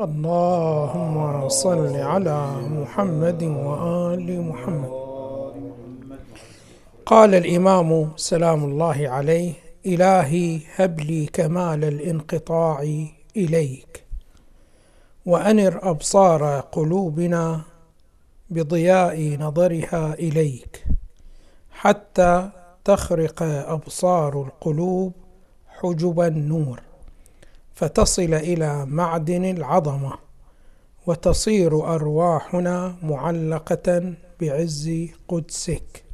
اللهم صل على محمد وآل محمد. قال الإمام سلام الله عليه إلهي هب لي كمال الانقطاع إليك وأنر أبصار قلوبنا بضياء نظرها إليك حتى تخرق أبصار القلوب حجب النور. فتصل إلى معدن العظمة وتصير أرواحنا معلقة بعز قدسك.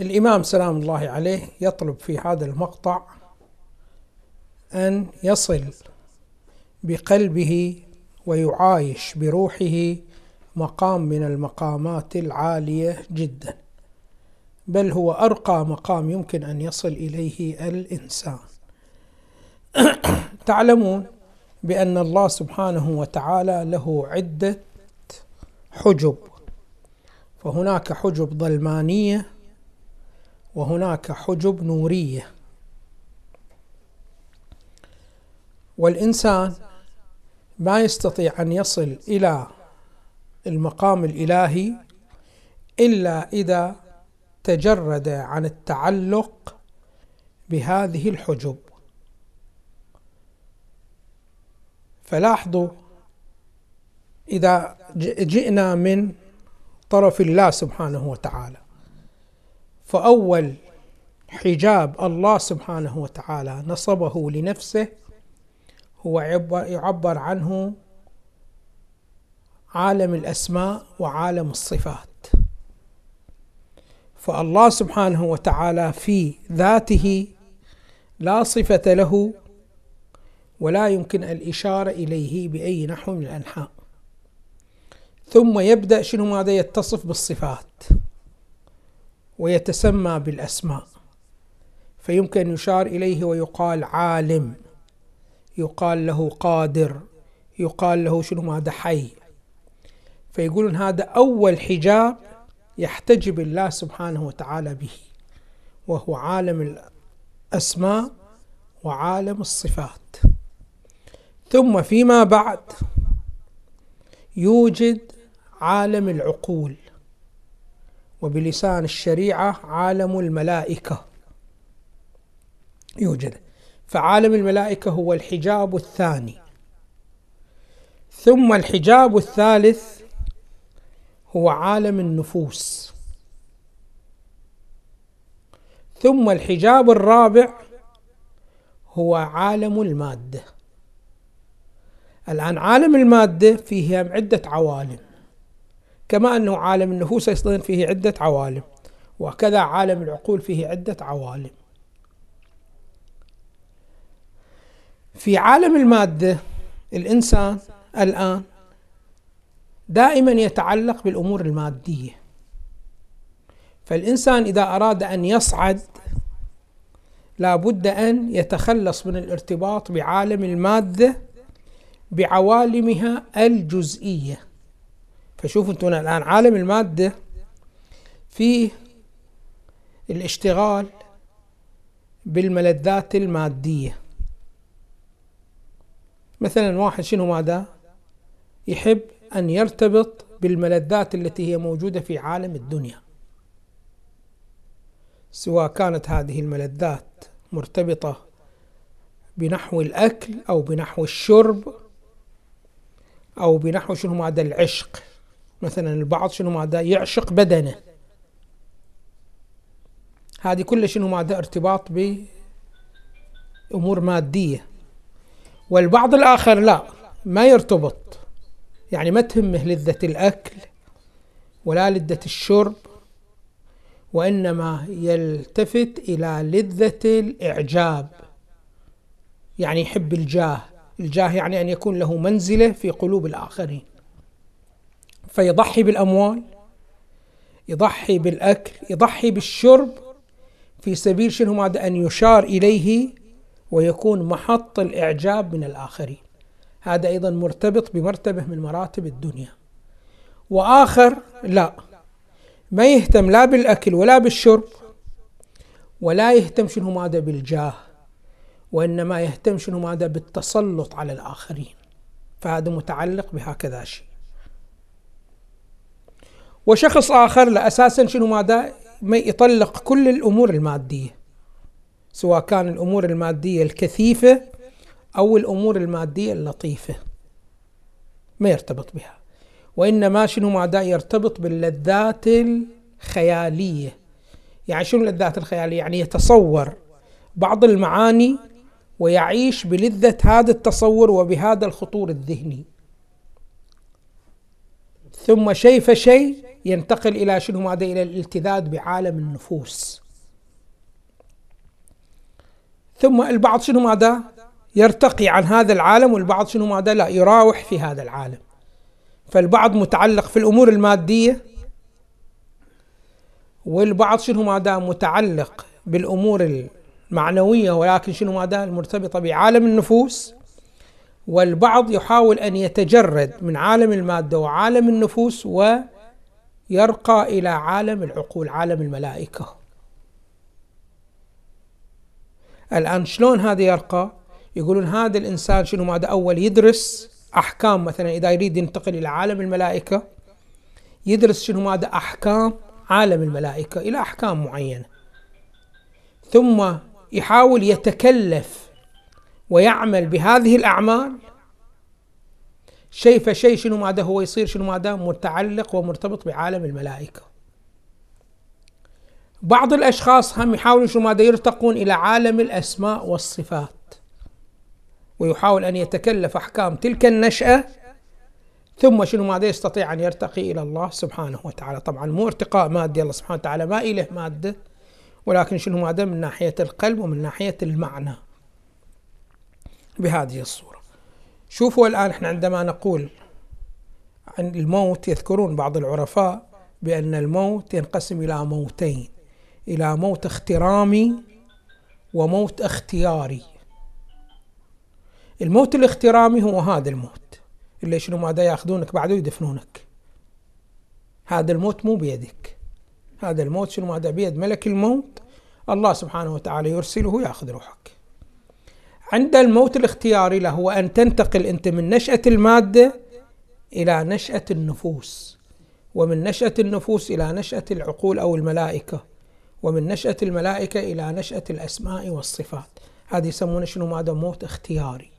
الإمام سلام الله عليه يطلب في هذا المقطع أن يصل بقلبه ويعايش بروحه مقام من المقامات العالية جدا بل هو أرقى مقام يمكن أن يصل إليه الإنسان. تعلمون بأن الله سبحانه وتعالى له عدة حجب. فهناك حجب ظلمانية وهناك حجب نورية. والإنسان ما يستطيع أن يصل إلى المقام الإلهي إلا إذا تجرد عن التعلق بهذه الحجب. فلاحظوا إذا جئنا من طرف الله سبحانه وتعالى. فأول حجاب الله سبحانه وتعالى نصبه لنفسه هو يعبر عنه عالم الأسماء وعالم الصفات. فالله سبحانه وتعالى في ذاته لا صفة له ولا يمكن الإشارة إليه بأي نحو من الأنحاء. ثم يبدأ شنو ماذا يتصف بالصفات ويتسمى بالأسماء. فيمكن يشار إليه ويقال عالم يقال له قادر يقال له شنو ماذا حي. فيقولون هذا أول حجاب يحتجب الله سبحانه وتعالى به وهو عالم الأسماء وعالم الصفات. ثم فيما بعد يوجد عالم العقول وبلسان الشريعة عالم الملائكة. يوجد. فعالم الملائكة هو الحجاب الثاني. ثم الحجاب الثالث هو عالم النفوس. ثم الحجاب الرابع هو عالم المادة. الآن عالم المادة فيه عدة عوالم. كما أنه عالم النفوس أيضا فيه عدة عوالم وكذا عالم العقول فيه عدة عوالم. في عالم المادة الإنسان الآن دائما يتعلق بالأمور المادية. فالإنسان إذا أراد أن يصعد لابد أن يتخلص من الارتباط بعالم المادة بعوالمها الجزئية. فشوفوا أنتم الآن عالم المادة فيه الاشتغال بالملذات المادية. مثلا واحد شنو ماذا؟ يحب أن يرتبط بالملذات التي هي موجودة في عالم الدنيا. سواء كانت هذه الملذات مرتبطة بنحو الأكل أو بنحو الشرب أو بنحو شنو ماذا العشق؟ مثلا البعض شنو ماذا يعشق بدنه؟ هذه كلها شنو ماذا ارتباط بأمور مادية. والبعض الآخر لا ما يرتبط. يعني ما تهمه لذة الأكل ولا لذة الشرب وإنما يلتفت إلى لذة الإعجاب. يعني يحب الجاه. الجاه يعني أن يكون له منزلة في قلوب الآخرين. فيضحي بالأموال يضحي بالأكل يضحي بالشرب في سبيل شنو؟ ماذا؟ أن يشار إليه ويكون محط الإعجاب من الآخرين. هذا أيضا مرتبط بمرتبة من مراتب الدنيا. وآخر لا. ما يهتم لا بالأكل ولا بالشرب ولا يهتم شنو؟ ماذا؟ بالجاه. وإنما يهتم شنو ماذا بالتسلط على الآخرين. فهذا متعلق بهكذا شيء. وشخص آخر لا أساسا شنو ماذا؟ ما يطلق كل الأمور المادية. سواء كان الأمور المادية الكثيفة أو الأمور المادية اللطيفة. ما يرتبط بها. وإنما شنو ماذا؟ يرتبط باللذات الخيالية. يعني شنو اللذات الخيالية؟ يعني يتصور بعض المعاني ويعيش بلذة هذا التصور وبهذا الخطور الذهني. ثم شيء فشيء ينتقل إلى شنو؟ ماذا؟ إلى الالتذاذ بعالم النفوس. ثم البعض شنو؟ ماذا؟ يرتقي عن هذا العالم والبعض شنو؟ ماذا؟ لا يراوح في هذا العالم. فالبعض متعلق في الأمور المادية والبعض شنو؟ ماذا؟ متعلق بالأمور المعنوية ولكن شنو ماذا المرتبطة بعالم النفوس والبعض يحاول أن يتجرد من عالم المادة وعالم النفوس ويرقى إلى عالم العقول عالم الملائكة. الآن شلون هذا يرقى؟ يقولون هذا الإنسان شنو ماذا أول يدرس أحكام مثلا إذا يريد ينتقل إلى عالم الملائكة يدرس شنو ماذا أحكام عالم الملائكة إلى أحكام معينة. ثم يحاول يتكلف ويعمل بهذه الأعمال شيء فشيء شنو ماذا هو يصير شنو ماذا؟ متعلق ومرتبط بعالم الملائكة. بعض الأشخاص هم يحاولون شنو ماذا؟ يرتقون إلى عالم الأسماء والصفات. ويحاول أن يتكلف أحكام تلك النشأة ثم شنو ماذا؟ يستطيع أن يرتقي إلى الله سبحانه وتعالى. طبعا مو ارتقاء مادي الله سبحانه وتعالى ما إله مادة. ولكن شنو ماذا من ناحية القلب ومن ناحية المعنى بهذه الصورة. شوفوا الآن إحنا عندما نقول عن الموت يذكرون بعض العرفاء بأن الموت ينقسم إلى موتين إلى موت اخترامي وموت اختياري. الموت الاخترامي هو هذا الموت اللي شنو ماذا ياخذونك بعده يدفنونك هذا الموت مو بيدك. هذا الموت شنو؟ ماذا بيد ملك الموت. الله سبحانه وتعالى يرسله ياخذ روحك. عند الموت الاختياري له هو ان تنتقل أنت من نشأة المادة إلى نشأة النفوس ومن نشأة النفوس إلى نشأة العقول أو الملائكة ومن نشأة الملائكة إلى نشأة الأسماء والصفات. هذه يسمونه شنو؟ ماذا؟ موت اختياري.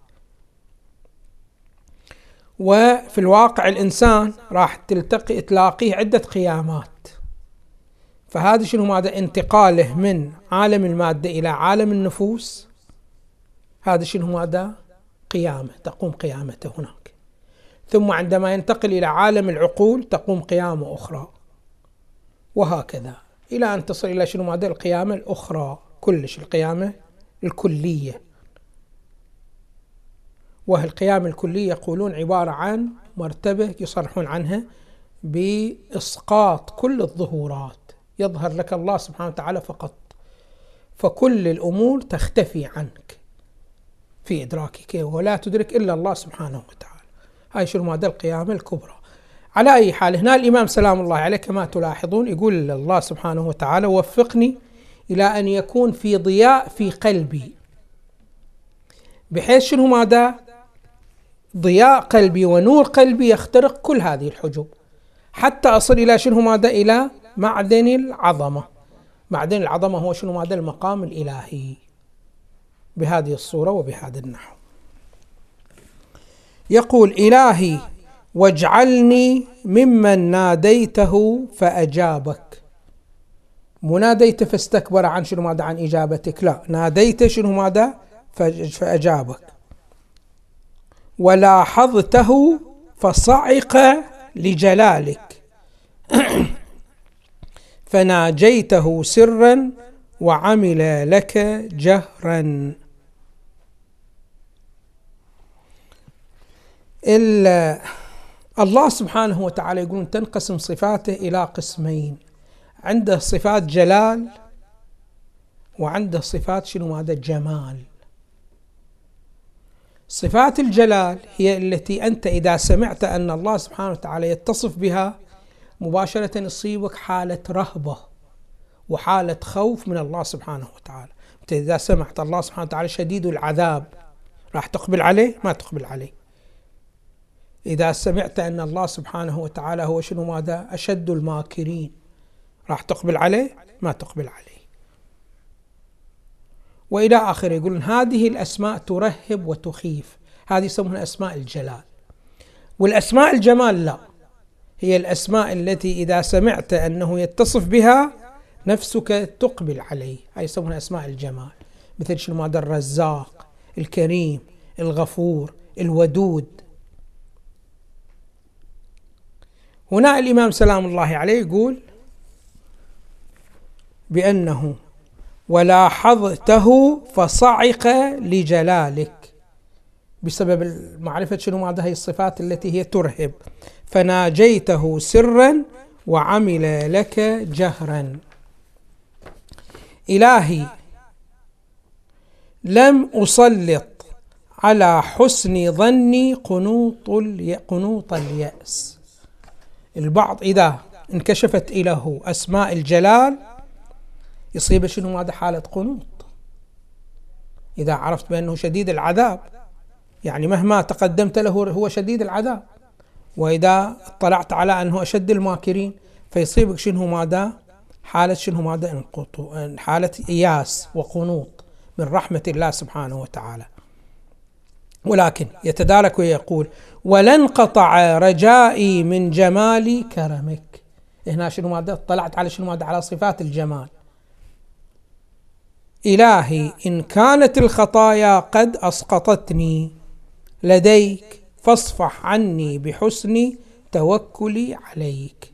وفي الواقع الإنسان راح تلتقي تلاقيه عدة قيامات. فهذا شنو ماذا؟ انتقاله من عالم المادة إلى عالم النفوس. هذا شنو ماذا؟ قيامة تقوم قيامته هناك. ثم عندما ينتقل إلى عالم العقول تقوم قيامة أخرى. وهكذا إلى أن تصل إلى شنو ماذا؟ القيامة الأخرى. كلش القيامة الكلية. وهي القيام الكلي يقولون عبارة عن مرتبة يصرحون عنها بإسقاط كل الظهورات. يظهر لك الله سبحانه وتعالى فقط. فكل الأمور تختفي عنك في إدراكك ولا تدرك إلا الله سبحانه وتعالى. هاي شنو ماذا القيامة الكبرى. على أي حال هنا الإمام سلام الله عليه كما تلاحظون يقول الله سبحانه وتعالى وفقني إلى أن يكون في ضياء في قلبي. بحيث شنو ماذا ضياء قلبي ونور قلبي يخترق كل هذه الحجب. حتى أصل إلى شنو ماذا إلى معدن العظمة. معدن العظمة هو شنو؟ ماذا المقام الإلهي بهذه الصورة وبهذا النحو. يقول إلهي واجعلني ممن ناديته فأجابك. مناديت فاستكبر عن شنو؟ ماذا؟ عن إجابتك. لا ناديت شنو؟ ماذا؟ فأجابك. ولاحظته فصعق لجلالك. فناجيته سرا وعمل لك جهرا. الله سبحانه وتعالى يقولون تنقسم صفاته إلى قسمين. عنده صفات جلال وعنده صفات شنو؟ هذا جمال. صفات الجلال هي التي أنت إذا سمعت أن الله سبحانه وتعالى يتصف بها مباشرة يصيبك حالة رهبة وحالة خوف من الله سبحانه وتعالى. أنت إذا سمعت الله سبحانه وتعالى شديد العذاب راح تقبل عليه؟ ما تقبل عليه. إذا سمعت أن الله سبحانه وتعالى هو شنو ماذا؟ أشد الماكرين. راح تقبل عليه؟ ما تقبل عليه. وإلى آخره يقولون هذه الأسماء ترهب وتخيف. هذه يسمونها أسماء الجلال. والأسماء الجمال لا. هي الأسماء التي إذا سمعت أنه يتصف بها نفسك تقبل عليه. هاي يسمونها أسماء الجمال. مثل شنو؟ ماذا الرزاق الكريم الغفور الودود. هنا الإمام سلام الله عليه يقول بأنه ولاحظته فصعق لجلالك. بسبب معرفة شنو؟ ماذا هي الصفات التي هي ترهب. فناجيته سرا وعمل لك جهرا. إلهي لم أسلط على حسن ظني قنوط قنوط اليأس. البعض إذا انكشفت له أسماء الجلال يصيب شنو؟ هذا حالة قنوط. إذا عرفت بأنه شديد العذاب يعني مهما تقدمت له هو شديد العذاب. وإذا اطلعت على أنه أشد الماكرين فيصيبك شنو ماذا؟ حالة شنو ماذا؟ حالة إياس وقنوط من رحمة الله سبحانه وتعالى. ولكن يتدارك ويقول ولن قطع رجائي من جمال كرمك. هنا شنو ماذا؟ اطلعت على شنو ماذا؟ على صفات الجمال. إلهي إن كانت الخطايا قد أسقطتني لديك فاصفح عني بحسن توكلي عليك.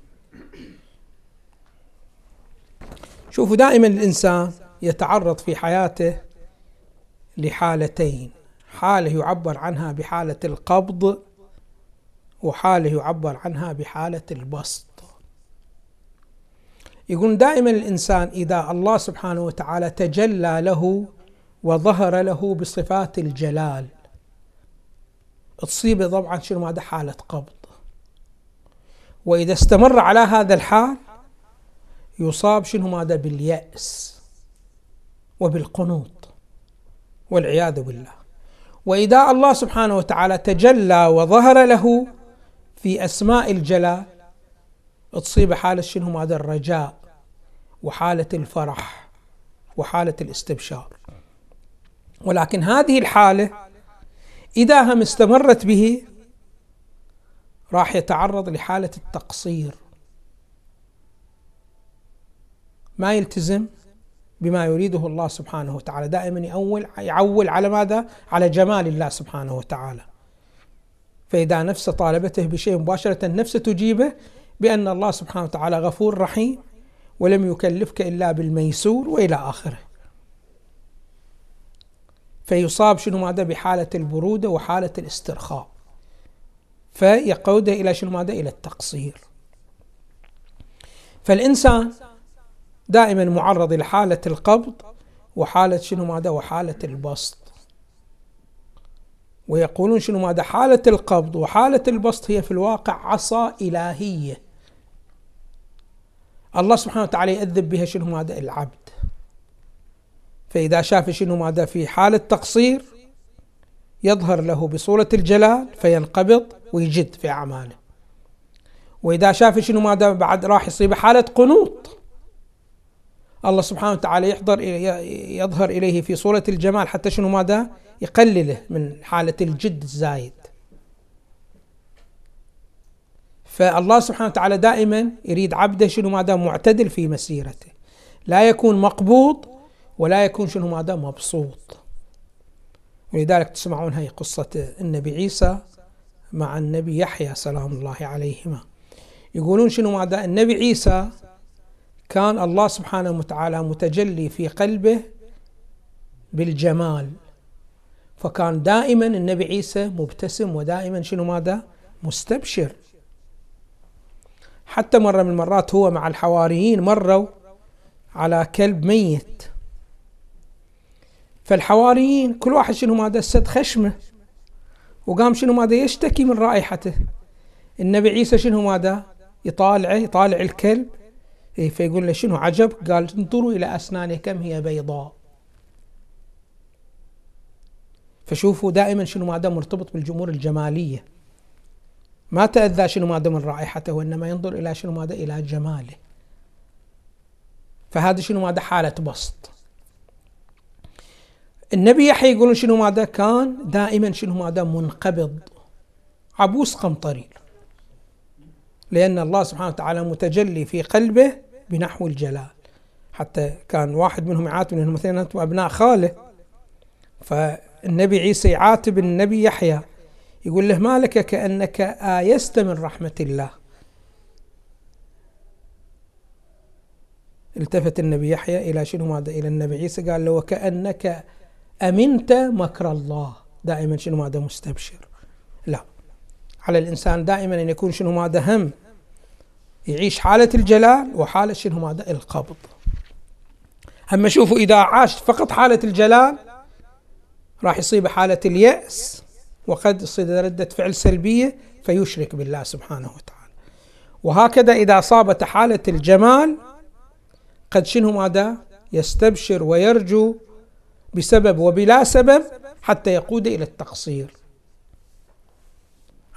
شوفوا دائما الإنسان يتعرض في حياته لحالتين حالة يعبر عنها بحالة القبض وحالة يعبر عنها بحالة البسط. يقول دائما الإنسان إذا الله سبحانه وتعالى تجلى له وظهر له بصفات الجلال تصيبه طبعا شنو هذا حالة قبض. وإذا استمر على هذا الحال يصاب شنو ماذا باليأس وبالقنوط والعياذ بالله. وإذا الله سبحانه وتعالى تجلى وظهر له في أسماء الجلال تصيب حالة شنو ماذا الرجاء وحالة الفرح وحالة الاستبشار. ولكن هذه الحالة إذا هم استمرت به راح يتعرض لحالة التقصير. ما يلتزم بما يريده الله سبحانه وتعالى. دائما يأول يعول على ماذا؟ على جمال الله سبحانه وتعالى. فإذا نفسه طالبته بشيء مباشرة نفسه تجيبه بأن الله سبحانه وتعالى غفور رحيم ولم يكلفك إلا بالميسور وإلى آخره. فيصاب شنو ماذا بحالة البرودة وحالة الاسترخاء. فيقودة إلى شنو ماذا؟ إلى التقصير. فالإنسان دائما معرض لحالة القبض وحالة شنو ماذا؟ وحالة البسط. ويقولون شنو ماذا؟ حالة القبض وحالة البسط هي في الواقع عصا إلهية. الله سبحانه وتعالى يأذب بها شنو ماذا؟ العبد. فإذا شاف شنو ماذا في حالة تقصير يظهر له بصورة الجلال فينقبض ويجد في أعماله. وإذا شاف شنو ماذا بعد راح يصيب حالة قنوط. الله سبحانه وتعالى يحضر يظهر إليه في صورة الجمال حتى شنو ماذا يقلله من حالة الجد الزايد. فالله سبحانه وتعالى دائما يريد عبده شنو ماذا معتدل في مسيرته. لا يكون مقبوض ولا يكون شنو ماذا مبسوط. ولذلك تسمعون هي قصة النبي عيسى مع النبي يحيى سلام الله عليهما. يقولون شنو ماذا النبي عيسى كان الله سبحانه وتعالى متجلي في قلبه بالجمال. فكان دائما النبي عيسى مبتسم ودائما شنو ماذا مستبشر. حتى مرة من المرات هو مع الحواريين مروا على كلب ميت. فالحواريين كل واحد شنو ماذا سد خشمه. وقام شنو ماذا يشتكي من رائحته. النبي عيسى شنو ماذا يطالعه يطالع الكلب. إيه، فيقول له شنو عجب؟ قال انظروا إلى أسنانه كم هي بيضاء. فشوفوا دائما شنو ماذا مرتبط بالجمهور الجمالية. ما تأذى شنو ماذا من رائحته وإنما ينظر إلى شنو ماذا إلى جماله. فهذا شنو ماذا حالة بسط. النبي يحيى يقولون شنو ماذا كان؟ دائما شنو ماذا؟ منقبض. عبوس قمطري لأن الله سبحانه وتعالى متجلي في قلبه بنحو الجلال. حتى كان واحد منهم يعاتب انهم مثلا أنتم أبناء خاله. فالنبي عيسى يعاتب النبي يحيى. يقول له ما لك كأنك آيست من رحمة الله؟ التفت النبي يحيى إلى شنو ماذا؟ إلى النبي عيسى. قال له وكأنك أمنت مكر الله. دائما شنو ماذا مستبشر؟ لا. على الإنسان دائما أن يكون شنو ماذا هم. يعيش حالة الجلال وحالة شنو ماذا؟ القبض. أما شوفوا إذا عاش فقط حالة الجلال راح يصيب حالة اليأس وقد تصير ردة فعل سلبية فيشرك بالله سبحانه وتعالى. وهكذا إذا أصابت حالة الجمال قد شنو ماذا؟ يستبشر ويرجو بسبب وبلا سبب حتى يقود إلى التقصير.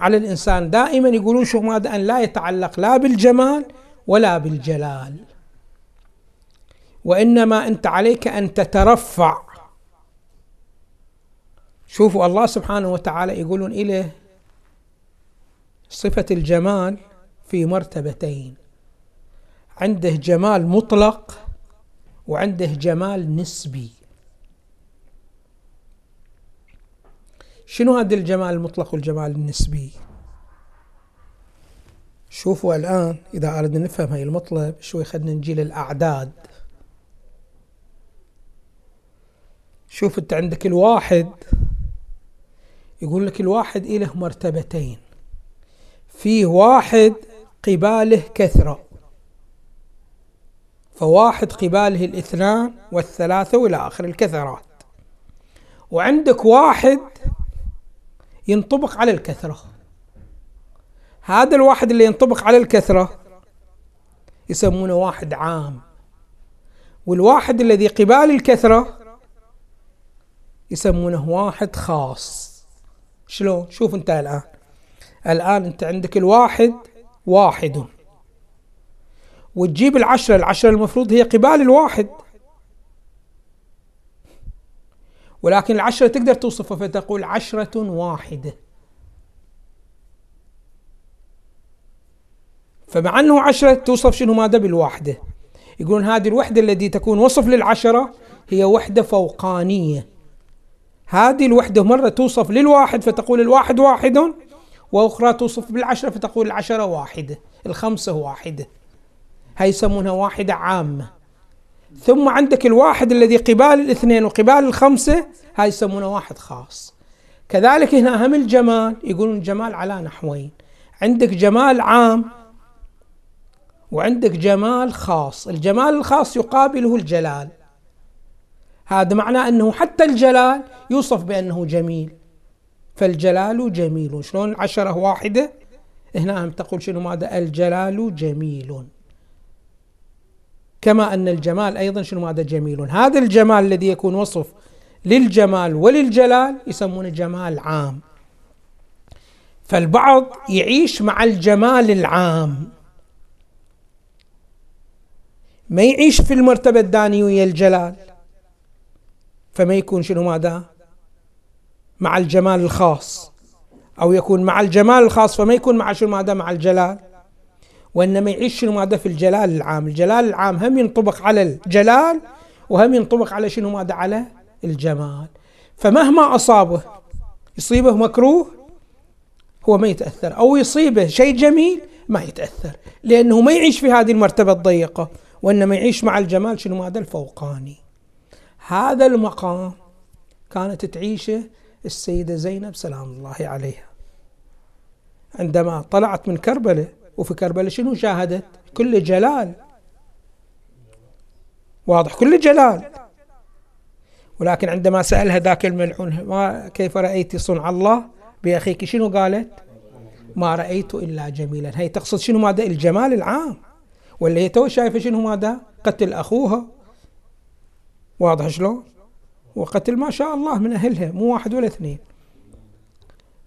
على الإنسان دائما يقولون شو ماذا أن لا يتعلق لا بالجمال ولا بالجلال. وإنما أنت عليك أن تترفع. شوفوا الله سبحانه وتعالى يقولون إليه صفة الجمال في مرتبتين عنده جمال مطلق وعنده جمال نسبي. شنو هذا الجمال المطلق والجمال النسبي؟ شوفوا الآن إذا أردنا نفهم هاي المطلب شوي خلينا نجي للأعداد شوف أنت عندك الواحد يقول لك الواحد له مرتبتين. فيه واحد قباله كثرة فواحد قباله الاثنان والثلاثة وإلى آخر الكثرات. وعندك واحد ينطبق على الكثرة. هذا الواحد اللي ينطبق على الكثرة يسمونه واحد عام. والواحد الذي قبال الكثرة يسمونه واحد خاص. شلون؟ شوف انت الآن. الآن انت عندك الواحد واحد. وتجيب العشرة العشرة المفروض هي قبال الواحد. ولكن العشرة تقدر توصفها فتقول عشرة واحدة فمع أنه عشرة توصف شنو ماذا؟ بالواحدة. يقولون هذه الوحدة التي تكون وصف للعشرة هي وحدة فوقانية. هذه الوحدة مرة توصف للواحد فتقول الواحد واحد وأخرى توصف بالعشرة فتقول العشرة واحدة الخمسة واحدة هاي يسمونها واحدة عامة. ثم عندك الواحد الذي قبال الاثنين وقبال الخمسة هاي يسمونه واحد خاص. كذلك هنا هم الجمال يقولون الجمال على نحوين. عندك جمال عام وعندك جمال خاص. الجمال الخاص يقابله الجلال. هذا معناه أنه حتى الجلال يوصف بأنه جميل. فالجلال جميل. شلون عشرة واحدة؟ هنا هم تقول شنو؟ ماذا؟ الجلال جميل. كما أن الجمال أيضا شنو ماذا جميل هذا الجمال الذي يكون وصف للجمال وللجلال يسمونه جمال عام. فالبعض يعيش مع الجمال العام. ما يعيش في المرتبة الدانية ويا الجلال فما يكون شنو ماذا؟ مع الجمال الخاص. أو يكون مع الجمال الخاص فما يكون مع شنو ماذا؟ مع الجلال. وإنما يعيش شنو ماذا في الجلال العام. الجلال العام هم ينطبق على الجلال وهم ينطبق على شنو ماذا؟ على الجمال. فمهما أصابه يصيبه مكروه هو ما يتأثر. أو يصيبه شيء جميل ما يتأثر. لأنه ما يعيش في هذه المرتبة الضيقة وإنما يعيش مع الجمال شنو ماذا؟ الفوقاني. هذا المقام كانت تعيشه السيدة زينب سلام الله عليها. عندما طلعت من كربلاء وفي كربلاء شنو شاهدت؟ كل جلال. واضح كل جلال. ولكن عندما سألها ذاك الملعون ما كيف رأيت صنع الله؟ بأخيك شنو قالت؟ ما رأيت إلا جميلا. هي تقصد شنو ماذا؟ الجمال العام. ولا هي تو شايفة شنو ماذا؟ قتل أخوها. واضح شلون؟ وقتل ما شاء الله من أهلها مو واحد ولا اثنين.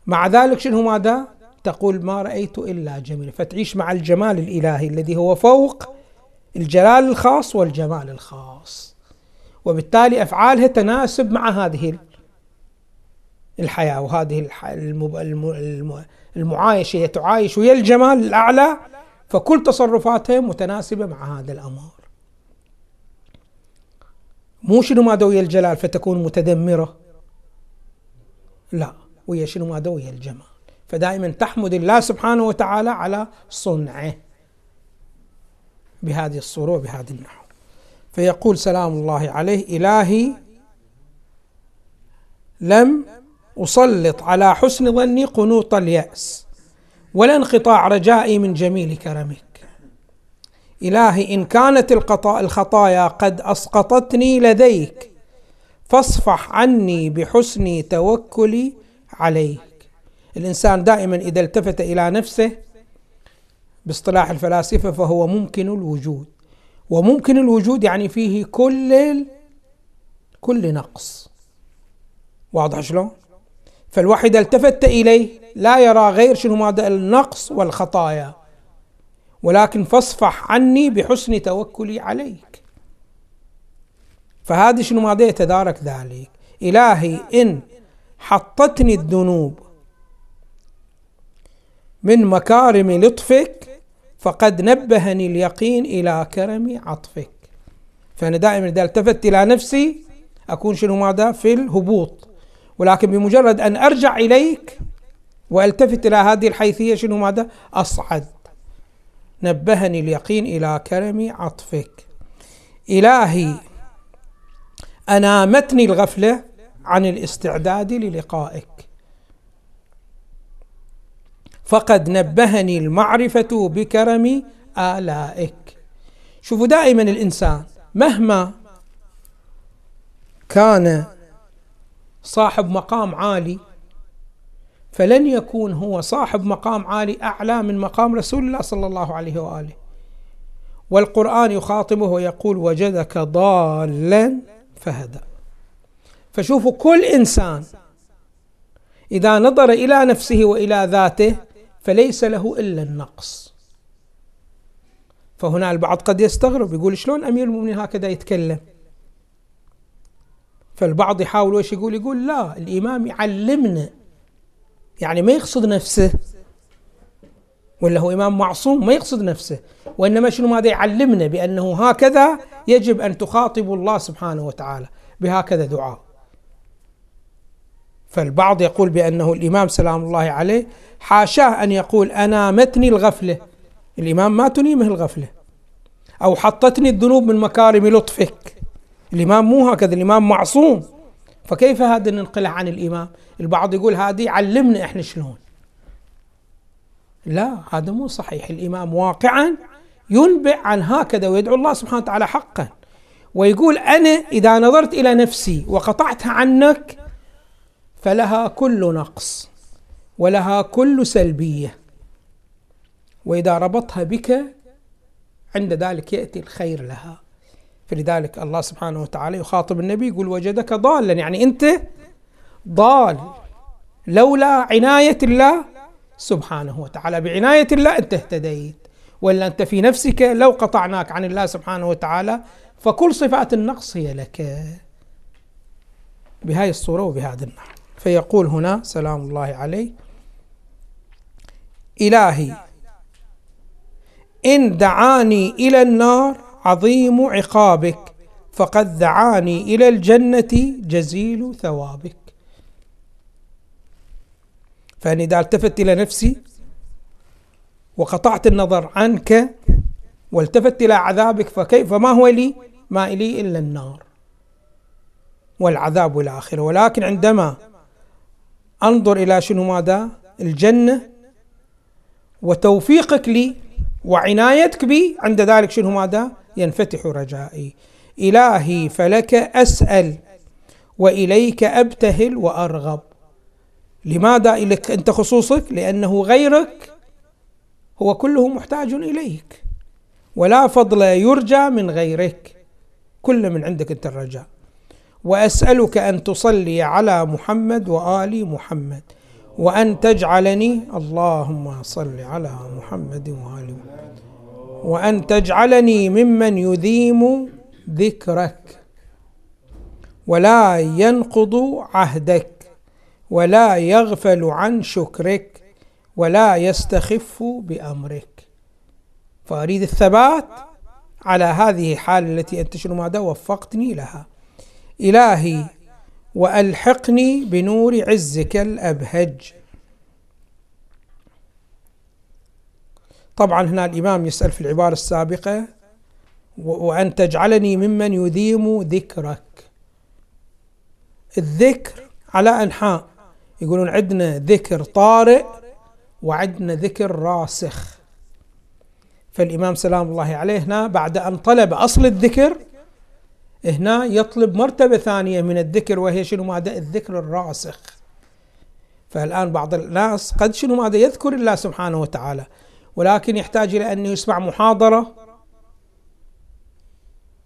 مع ذلك شنو ماذا؟ تقول ما رأيت إلا جميل. فتعيش مع الجمال الإلهي الذي هو فوق الجلال الخاص والجمال الخاص. وبالتالي أفعالها تناسب مع هذه الحياة وهذه المعايشة. هي تعايش ويا الجمال الأعلى فكل تصرفاتها متناسبة مع هذا الأمر. مو شنو ما دوي الجلال فتكون متدمرة. لا وهي شنو ما دوي الجمال. فدائما تحمد الله سبحانه وتعالى على صنعه بهذه الصورة وبهذا النحو. فيقول سلام الله عليه إلهي لم أسلط على حسن ظني قنوط اليأس ولا انقطاع رجائي من جميل كرمك. إلهي إن كانت الخطايا قد أسقطتني لديك فاصفح عني بحسن توكلي عليك. الإنسان دائما إذا التفت إلى نفسه باصطلاح الفلاسفة فهو ممكن الوجود. وممكن الوجود يعني فيه كل كل نقص. واضح شلون؟ فالواحد إذا التفت إليه لا يرى غير شنو ماذا؟ النقص والخطايا. ولكن فاصفح عني بحسن توكلي عليك. فهذه شنو ماذا؟ يتدارك ذلك. إلهي إن حطتني الذنوب من مكارم لطفك فقد نبهني اليقين إلى كرم عطفك. فأنا دائما إذا التفت إلى نفسي أكون شنو ماذا؟ في الهبوط. ولكن بمجرد أن أرجع إليك وألتفت إلى هذه الحيثية شنو ماذا؟ أصعد. نبهني اليقين إلى كرم عطفك. إلهي أنامتني الغفلة عن الاستعداد للقائك. فقد نبهني المعرفة بكرم آلائك. شوفوا دائما الإنسان مهما كان صاحب مقام عالي فلن يكون هو صاحب مقام عالي أعلى من مقام رسول الله صلى الله عليه وآله. والقرآن يخاطبه ويقول وجدك ضالا فهدى فشوفوا كل إنسان إذا نظر إلى نفسه وإلى ذاته فليس له إلا النقص. فهنا البعض قد يستغرب يقول شلون أمير المؤمنين هكذا يتكلم؟ فالبعض يحاول وش يقول؟ يقول لا الإمام يعلمنا. يعني ما يقصد نفسه. ولا هو إمام معصوم؟ ما يقصد نفسه. وإنما شنو ماذا يعلمنا؟ بأنه هكذا يجب أن تخاطب الله سبحانه وتعالى. بهكذا دعاء. فالبعض يقول بأنه الإمام سلام الله عليه حاشاه أن يقول أنامتني الغفلة. الإمام ما تنيمه الغفلة. أو حطتني الذنوب من مكارم لطفك. الإمام مو هكذا الإمام معصوم. فكيف هذا ننقله عن الإمام؟ البعض يقول هذه علمنا إحنا شلون. لا هذا مو صحيح. الإمام واقعا ينبئ عن هكذا ويدعو الله سبحانه وتعالى حقا. ويقول أنا إذا نظرت إلى نفسي وقطعتها عنك فلها كل نقص ولها كل سلبية. وإذا ربطها بك عند ذلك يأتي الخير لها. فلذلك الله سبحانه وتعالى يخاطب النبي يقول وجدك ضالا. يعني أنت ضال. لولا عناية الله سبحانه وتعالى. بعناية الله أنت اهتديت. ولا أنت في نفسك لو قطعناك عن الله سبحانه وتعالى فكل صفات النقص هي لك. بهذه الصورة وبهذا النحو. فيقول هنا سلام الله عليه إلهي إن دعاني إلى النار عظيم عقابك فقد دعاني إلى الجنة جزيل ثوابك. فاني إذا التفت إلى نفسي وقطعت النظر عنك والتفت إلى عذابك فكيف ما هو لي؟ ما لي إلا النار والعذاب إلى اخره ولكن عندما أنظر إلى شنو ماذا؟ الجنة. وتوفيقك لي وعنايتك بي عند ذلك شنو ماذا؟ ينفتح رجائي. إلهي فلك أسأل وإليك أبتهل وأرغب. لماذا إليك أنت خصوصك؟ لأنه غيرك هو كله محتاج إليك. ولا فضل يرجى من غيرك. كل من عندك أنت الرجاء. وأسألك أن تصلي على محمد وآل محمد وأن تجعلني اللهم صل على محمد وآل محمد وأن تجعلني ممن يذيم ذكرك ولا ينقض عهدك ولا يغفل عن شكرك ولا يستخف بأمرك. فأريد الثبات على هذه الحاله التي انت شنو ماذا وفقتني لها. إلهي وألحقني بنور عزك الأبهج. طبعا هنا الإمام يسأل في العبارة السابقة وأن تجعلني ممن يديم ذكرك. الذكر على أنحاء يقولون عندنا ذكر طارئ وعندنا ذكر راسخ. فالإمام سلام الله عليه هنا بعد أن طلب أصل الذكر هنا يطلب مرتبة ثانية من الذكر وهي شنو؟ ماذا الذكر الراسخ. فالآن بعض الناس قد شنو؟ ماذا يذكر الله سبحانه وتعالى ولكن يحتاج إلى أن يسمع محاضرة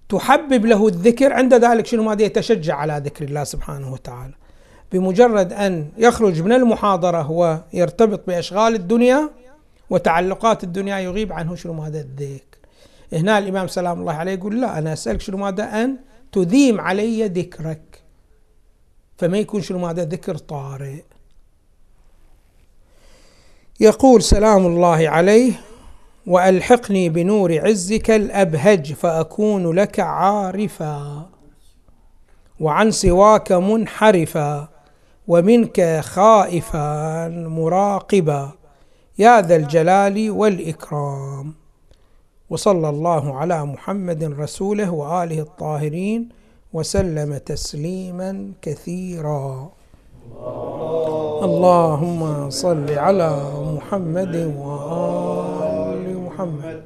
تحبب له الذكر. عند ذلك شنو؟ ماذا يتشجع على ذكر الله سبحانه وتعالى. بمجرد أن يخرج من المحاضرة ويرتبط بأشغال الدنيا وتعلقات الدنيا يغيب عنه شنو؟ ماذا الذكر. هنا الإمام سلام الله عليه يقول لا أنا أسألك شنو؟ ماذا أن تديم علي ذكرك. فما يكون شنو ماذا ذكر طارئ. يقول سلام الله عليه وألحقني بنور عزك الأبهج فأكون لك عارفا وعن سواك منحرفا ومنك خائفا مراقبا. يا ذا الجلال والإكرام. وصلى الله على محمد رسوله وآله الطاهرين وسلم تسليما كثيرا. اللهم صل على محمد وآل محمد.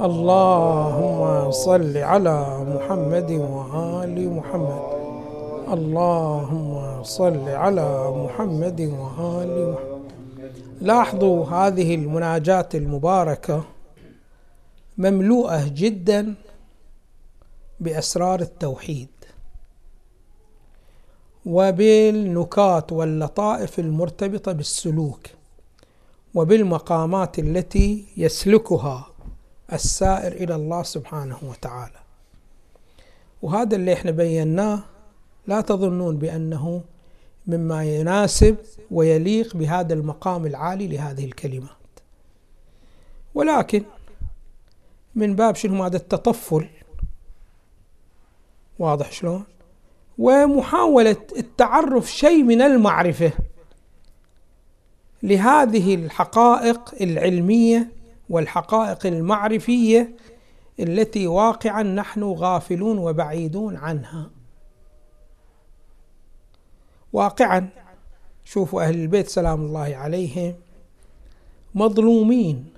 اللهم صل على محمد وآل محمد. اللهم صل على محمد وآل محمد. لاحظوا هذه المناجاة المباركة. مملوءة جدا بأسرار التوحيد. وبالنكات واللطائف المرتبطة بالسلوك وبالمقامات التي يسلكها السائر إلى الله سبحانه وتعالى. وهذا اللي إحنا بيناه لا تظنون بأنه مما يناسب ويليق بهذا المقام العالي لهذه الكلمات. ولكن من باب شنو هذا التطفل. واضح شلون؟ ومحاولة التعرف شيء من المعرفة. لهذه الحقائق العلمية والحقائق المعرفية التي واقعا نحن غافلون وبعيدون عنها. واقعا شوفوا أهل البيت سلام الله عليهم مظلومين.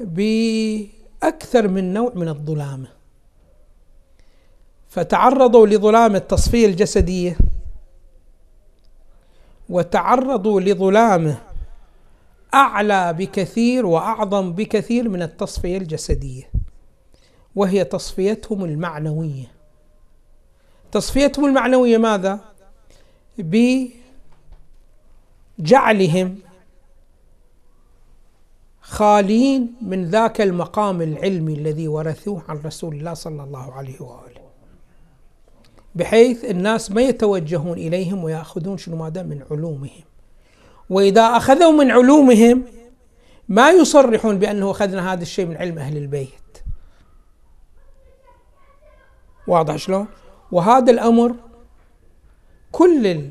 بأكثر من نوع من الظلامة فتعرضوا لظلام التصفية الجسدية وتعرضوا لظلامة أعلى بكثير وأعظم بكثير من التصفية الجسدية وهي تصفيتهم المعنوية تصفيتهم المعنوية ماذا؟ بجعلهم خالين من ذاك المقام العلمي الذي ورثوه عن رسول الله صلى الله عليه وآله. بحيث الناس ما يتوجهون إليهم ويأخذون شنو ماذا من علومهم. وإذا أخذوا من علومهم ما يصرحون بأنه أخذنا هذا الشيء من علم أهل البيت. واضح شلون؟ وهذا الأمر كل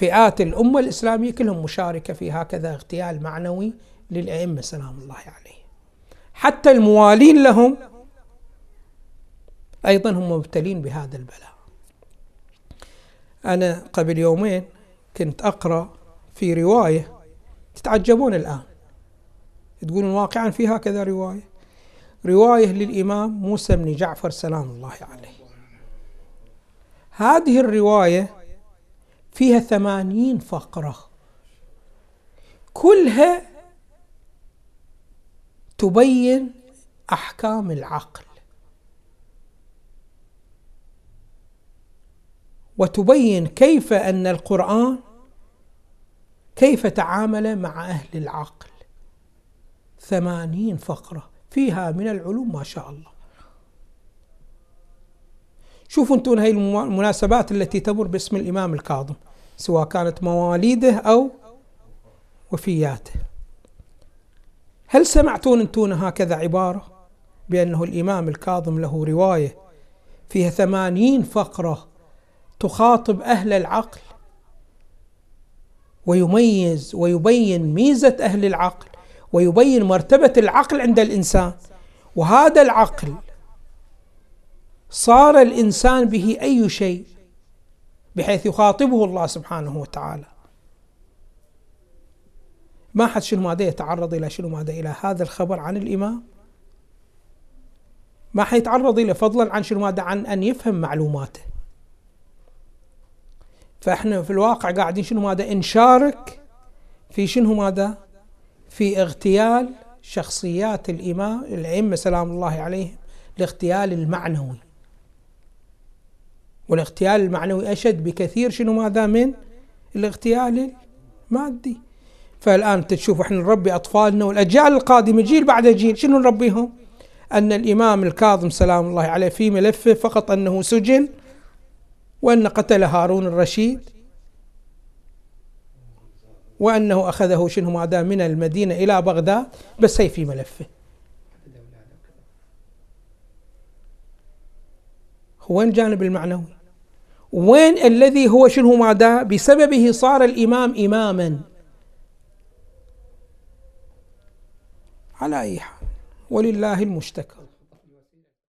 فئات الأمة الإسلامية كلهم مشاركة في هكذا اغتيال معنوي للأئمة سلام الله عليهم حتى الموالين لهم أيضا هم مبتلين بهذا البلاء. أنا قبل يومين كنت أقرأ في رواية تتعجبون الآن. تقولون واقعا في هكذا رواية؟ رواية للإمام موسى بن جعفر سلام الله عليه. هذه الرواية فيها ثمانين فقرة. كلها تبين أحكام العقل. وتبين كيف أن القرآن كيف تعامل مع أهل العقل. ثمانين فقرة. فيها من العلوم ما شاء الله. شوفوا أنتم هاي المناسبات التي تمر باسم الإمام الكاظم سواء كانت مواليده أو وفياته. هل سمعتون انتون هكذا عبارة بأنه الإمام الكاظم له رواية فيها ثمانين فقرة تخاطب أهل العقل ويميز ويبين ميزة أهل العقل ويبين مرتبة العقل عند الإنسان وهذا العقل صار الإنسان به أي شيء بحيث يخاطبه الله سبحانه وتعالى. ما حد شنو ماذا يتعرض إلى شنو ماذا إلى هذا الخبر عن الإمام؟ ما حيتعرض إلى فضلا عن شنو ماذا؟ عن أن يفهم معلوماته. فإحنا في الواقع قاعدين شنو ماذا؟ نشارك في شنو ماذا؟ في اغتيال شخصيات الإمام الأئمة سلام الله عليهم الاغتيال المعنوي. والاغتيال المعنوي أشد بكثير شنو ماذا من؟ الاغتيال المادي. فالآن تشوف إحنا نربي أطفالنا والأجيال القادمة جيل بعد جيل شنو نربيهم؟ أن الإمام الكاظم سلام الله عليه في ملفه فقط أنه سجن وأن قتل هارون الرشيد وأنه أخذه شنو ماذا من المدينة إلى بغداد بس هي في ملفه. وين الجانب المعنوي؟ وين الذي هو شنو ماذا؟ بسببه صار الإمام إماما. على أي حال ولله المشتكى.